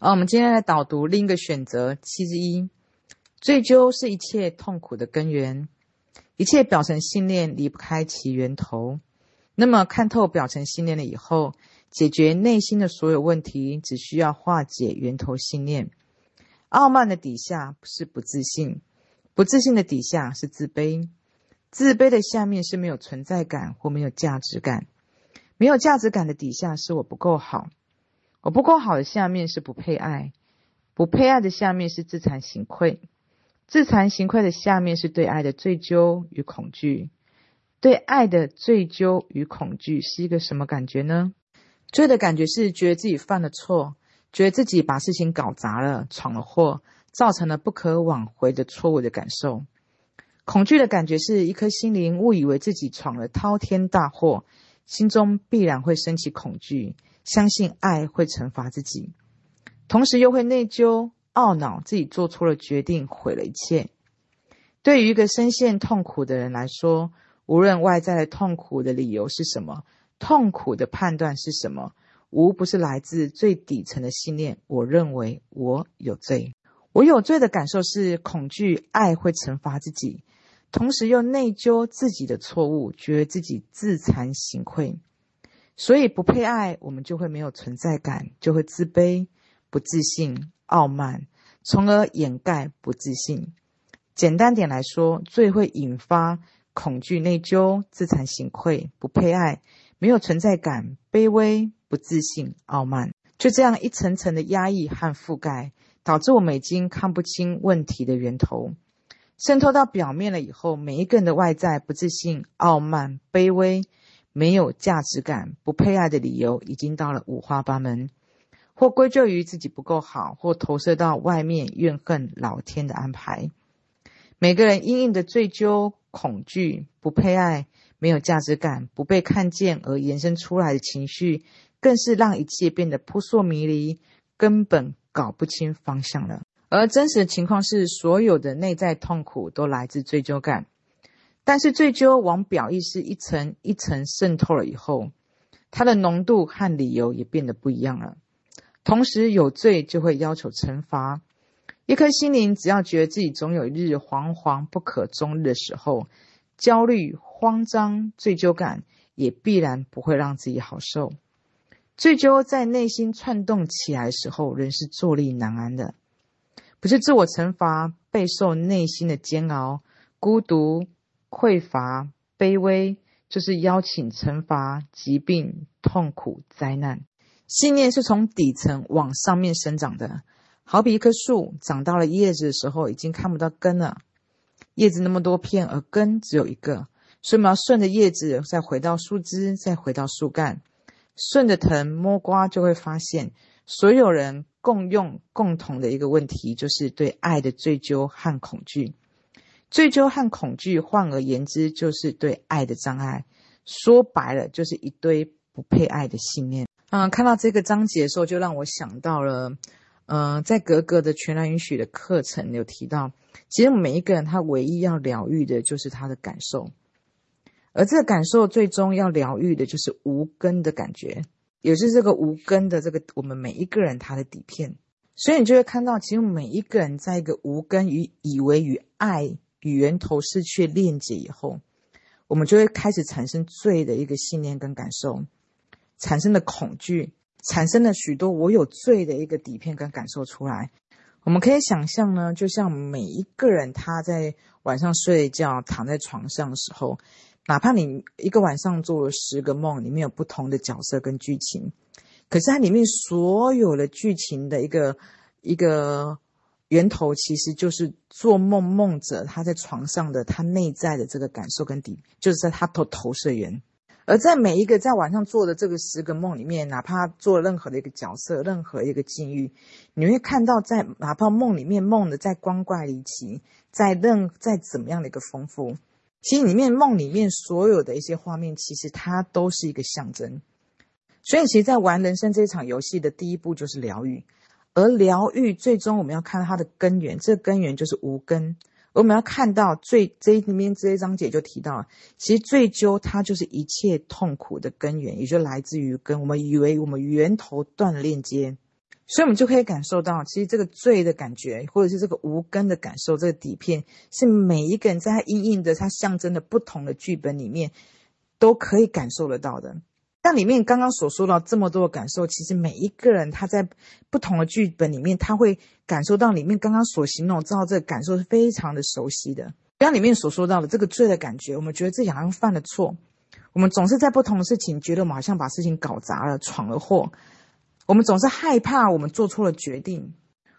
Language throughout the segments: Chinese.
好，我们今天来导读另一个选择七之一。追究是一切痛苦的根源，一切表层信念离不开其源头。那么看透表层信念了以后，解决内心的所有问题，只需要化解源头信念。傲慢的底下是不自信，不自信的底下是自卑，自卑的下面是没有存在感或没有价值感，没有价值感的底下是我不够好，我不够好的下面是不配爱，不配爱的下面是自惭形秽。自惭形秽的下面是对爱的追究与恐惧，对爱的追究与恐惧是一个什么感觉呢？追的感觉是觉得自己犯了错，觉得自己把事情搞砸了，闯了祸，造成了不可挽回的错误的感受。恐惧的感觉是一颗心灵误以为自己闯了滔天大祸，心中必然会升起恐惧，相信爱会惩罚自己，同时又会内疚。懊恼自己做错了决定，毁了一切。对于一个深陷痛苦的人来说，无论外在的痛苦的理由是什么，痛苦的判断是什么，无不是来自最底层的信念。我认为我有罪，我有罪的感受是恐惧，爱会惩罚自己，同时又内疚自己的错误，觉得自己自惭形秽。所以不配爱，我们就会没有存在感，就会自卑、不自信。傲慢，从而掩盖不自信。简单点来说，最会引发恐惧、内疚、自惭形秽、不配爱、没有存在感、卑微、不自信、傲慢，就这样一层层的压抑和覆盖，导致我们已经看不清问题的源头。渗透到表面了以后，每一个人的外在不自信、傲慢、卑微、没有价值感、不配爱的理由，已经到了五花八门。或归咎于自己不够好，或投射到外面怨恨老天的安排。每个人因应的追究、恐惧、不配爱、没有价值感、不被看见而延伸出来的情绪，更是让一切变得扑朔迷离，根本搞不清方向了。而真实的情况是，所有的内在痛苦都来自追究感，但是追究往表意识一层一层渗透了以后，它的浓度和理由也变得不一样了。同时有罪就会要求惩罚，一颗心灵只要觉得自己总有一日惶惶不可终日的时候，焦虑、慌张、罪疚感也必然不会让自己好受。罪疚在内心窜动起来的时候，人是坐立难安的，不是自我惩罚，备受内心的煎熬、孤独、匮乏、卑微，就是邀请惩罚、疾病、痛苦、灾难。信念是从底层往上面生长的，好比一棵树长到了叶子的时候，已经看不到根了。叶子那么多片，而根只有一个，所以我们要顺着叶子，再回到树枝，再回到树干，顺着藤摸瓜，就会发现，所有人共用共同的一个问题，就是对爱的追究和恐惧。追究和恐惧，换而言之，就是对爱的障碍。说白了，就是一堆不配爱的信念。嗯，看到这个章节的时候，就让我想到了，嗯、在格格的全然允许的课程有提到，其实每一个人他唯一要疗愈的就是他的感受，而这个感受最终要疗愈的就是无根的感觉，也是这个无根的这个我们每一个人他的底片，所以你就会看到，其实每一个人在一个无根与以为与爱与源头失去链接以后，我们就会开始产生罪的一个信念跟感受。产生的恐惧，产生了许多我有罪的一个底片跟感受出来。我们可以想象呢，就像每一个人他在晚上睡觉躺在床上的时候，哪怕你一个晚上做了十个梦，里面有不同的角色跟剧情，可是它里面所有的剧情的一个一个源头，其实就是做梦梦者他在床上的他内在的这个感受跟底，就是在他投投射源。而在每一个在晚上做的这个十个梦里面，哪怕做任何的一个角色，任何一个境遇，你会看到在，哪怕梦里面梦的再光怪离奇，在任再怎么样的一个丰富，其实里面梦里面所有的一些画面，其实它都是一个象征。所以，其实，在玩人生这场游戏的第一步就是疗愈，而疗愈最终我们要看到它的根源，这根源就是无根。我们要看到最这里面这一章节就提到，其实追究它就是一切痛苦的根源，也就来自于跟我们以为我们源头断了链接，所以，我们就可以感受到，其实这个罪的感觉，或者是这个无根的感受，这个底片是每一个人在他因应的、他象征的不同的剧本里面，都可以感受得到的。但里面刚刚所说到这么多的感受，其实每一个人他在不同的剧本里面，他会感受到里面刚刚所形容，知道这个感受是非常的熟悉的。像里面所说到的这个罪的感觉，我们觉得自己好像犯了错，我们总是在不同的事情，觉得我们好像把事情搞砸了，闯了祸。我们总是害怕我们做错了决定。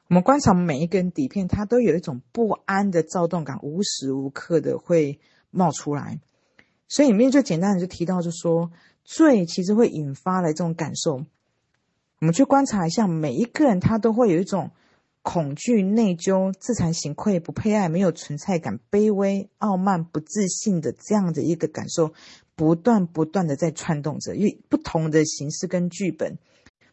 我们观察每一根底片，它都有一种不安的躁动感，无时无刻的会冒出来。所以里面最简单的就提到，就说罪其实会引发了这种感受。我们去观察一下，每一个人他都会有一种恐惧、内疚、自惭形秽、不配爱、没有存在感、卑微、傲慢、不自信的这样的一个感受，不断不断的在窜动着，因为不同的形式跟剧本。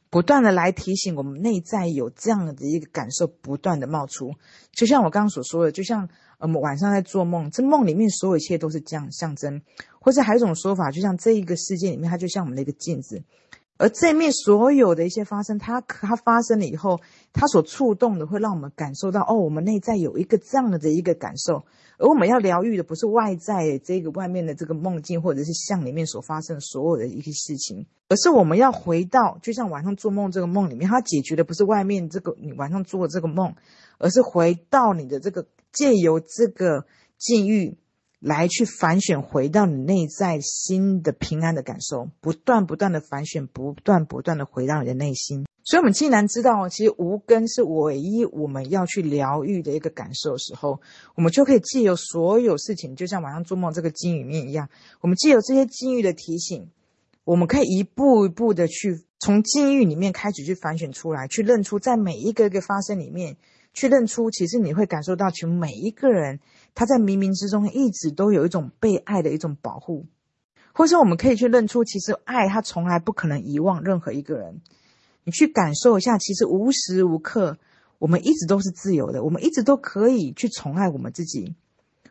不断的来提醒我们内在有这样的一个感受，不断的冒出，就像我刚刚所说的，就像我们晚上在做梦，这梦里面所有一切都是这样象征，或者还有一种说法，就像这一个世界里面，它就像我们的一个镜子。而这面所有的一些发生，它它发生了以后，它所触动的会让我们感受到，哦，我们内在有一个这样的一个感受。而我们要疗愈的不是外在这个外面的这个梦境，或者是像里面所发生的所有的一些事情，而是我们要回到，就像晚上做梦这个梦里面，它解决的不是外面这个你晚上做的这个梦，而是回到你的这个借由这个境遇。来去反选，回到你内在心的平安的感受，不断不断的反选，不断不断的回到你的内心。所以，我们既然知道，其实无根是唯一我们要去疗愈的一个感受的时候，我们就可以借由所有事情，就像晚上做梦这个境遇面一样，我们借由这些境遇的提醒，我们可以一步一步的去从境遇里面开始去反选出来，去认出在每一个一个发生里面，去认出，其实你会感受到，其实每一个人。他在冥冥之中一直都有一种被爱的一种保护，或者我们可以去认出，其实爱他从来不可能遗忘任何一个人。你去感受一下，其实无时无刻我们一直都是自由的，我们一直都可以去宠爱我们自己，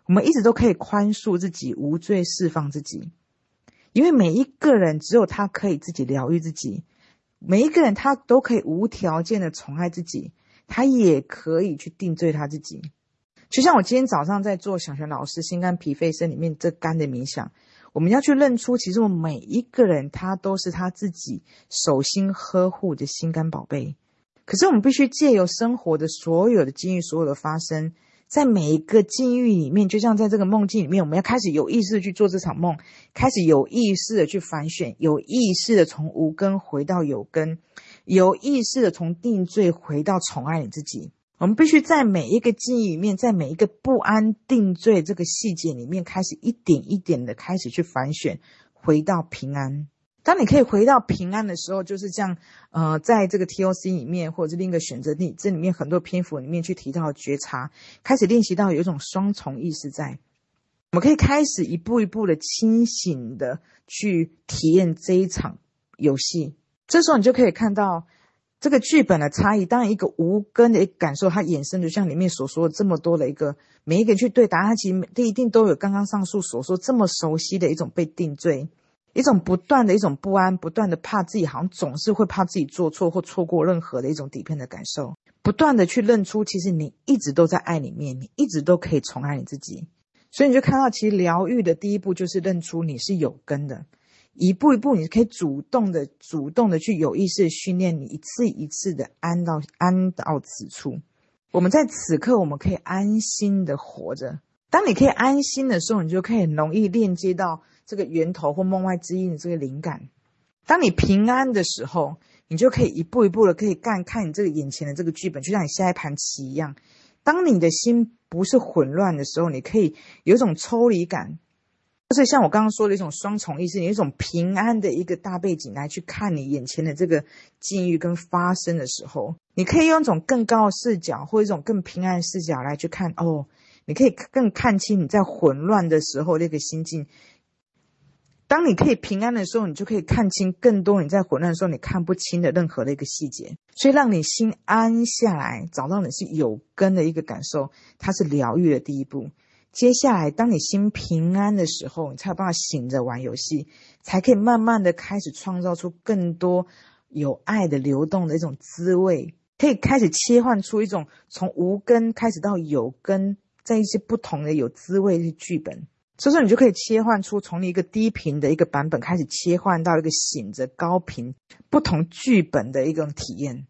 我们一直都可以宽恕自己，无罪释放自己。因为每一个人只有他可以自己疗愈自己，每一个人他都可以无条件的宠爱自己，他也可以去定罪他自己。就像我今天早上在做小璇老师心肝脾肺肾里面这肝的冥想，我们要去认出，其实我们每一个人他都是他自己手心呵护的心肝宝贝。可是我们必须借由生活的所有的境遇，所有的发生，在每一个境遇里面，就像在这个梦境里面，我们要开始有意识的去做这场梦，开始有意识的去反选，有意识的从无根回到有根，有意识的从定罪回到宠爱你自己。我们必须在每一个记忆里面，在每一个不安定罪这个细节里面，开始一点一点的开始去反选，回到平安。当你可以回到平安的时候，就是这样。呃，在这个 TOC 里面，或者是另一个选择里，这里面很多篇幅里面去提到觉察，开始练习到有一种双重意识在。我们可以开始一步一步的清醒的去体验这一场游戏。这时候你就可以看到。这个剧本的差异，当一个无根的感受，它衍生就像里面所说的这么多的一个每一个人去对答案，其实一定都有刚刚上述所说这么熟悉的一种被定罪，一种不断的一种不安，不断的怕自己好像总是会怕自己做错或错过任何的一种底片的感受，不断的去认出，其实你一直都在爱里面，你一直都可以宠爱你自己，所以你就看到，其实疗愈的第一步就是认出你是有根的。一步一步，你可以主动的、主动的去有意识的训练你，一次一次的安到安到此处。我们在此刻，我们可以安心的活着。当你可以安心的时候，你就可以很容易链接到这个源头或梦外之音的这个灵感。当你平安的时候，你就可以一步一步的可以干看你这个眼前的这个剧本，就像你下一盘棋一样。当你的心不是混乱的时候，你可以有一种抽离感。就是像我刚刚说的一种双重意识，有一种平安的一个大背景来去看你眼前的这个境遇跟发生的时候，你可以用一种更高的视角或一种更平安的视角来去看哦，你可以更看清你在混乱的时候那个心境。当你可以平安的时候，你就可以看清更多你在混乱的时候你看不清的任何的一个细节。所以让你心安下来，找到你是有根的一个感受，它是疗愈的第一步。接下来，当你心平安的时候，你才有办法醒着玩游戏，才可以慢慢的开始创造出更多有爱的流动的一种滋味，可以开始切换出一种从无根开始到有根，在一些不同的有滋味的剧本。所以说，你就可以切换出从一个低频的一个版本开始切换到一个醒着高频不同剧本的一种体验。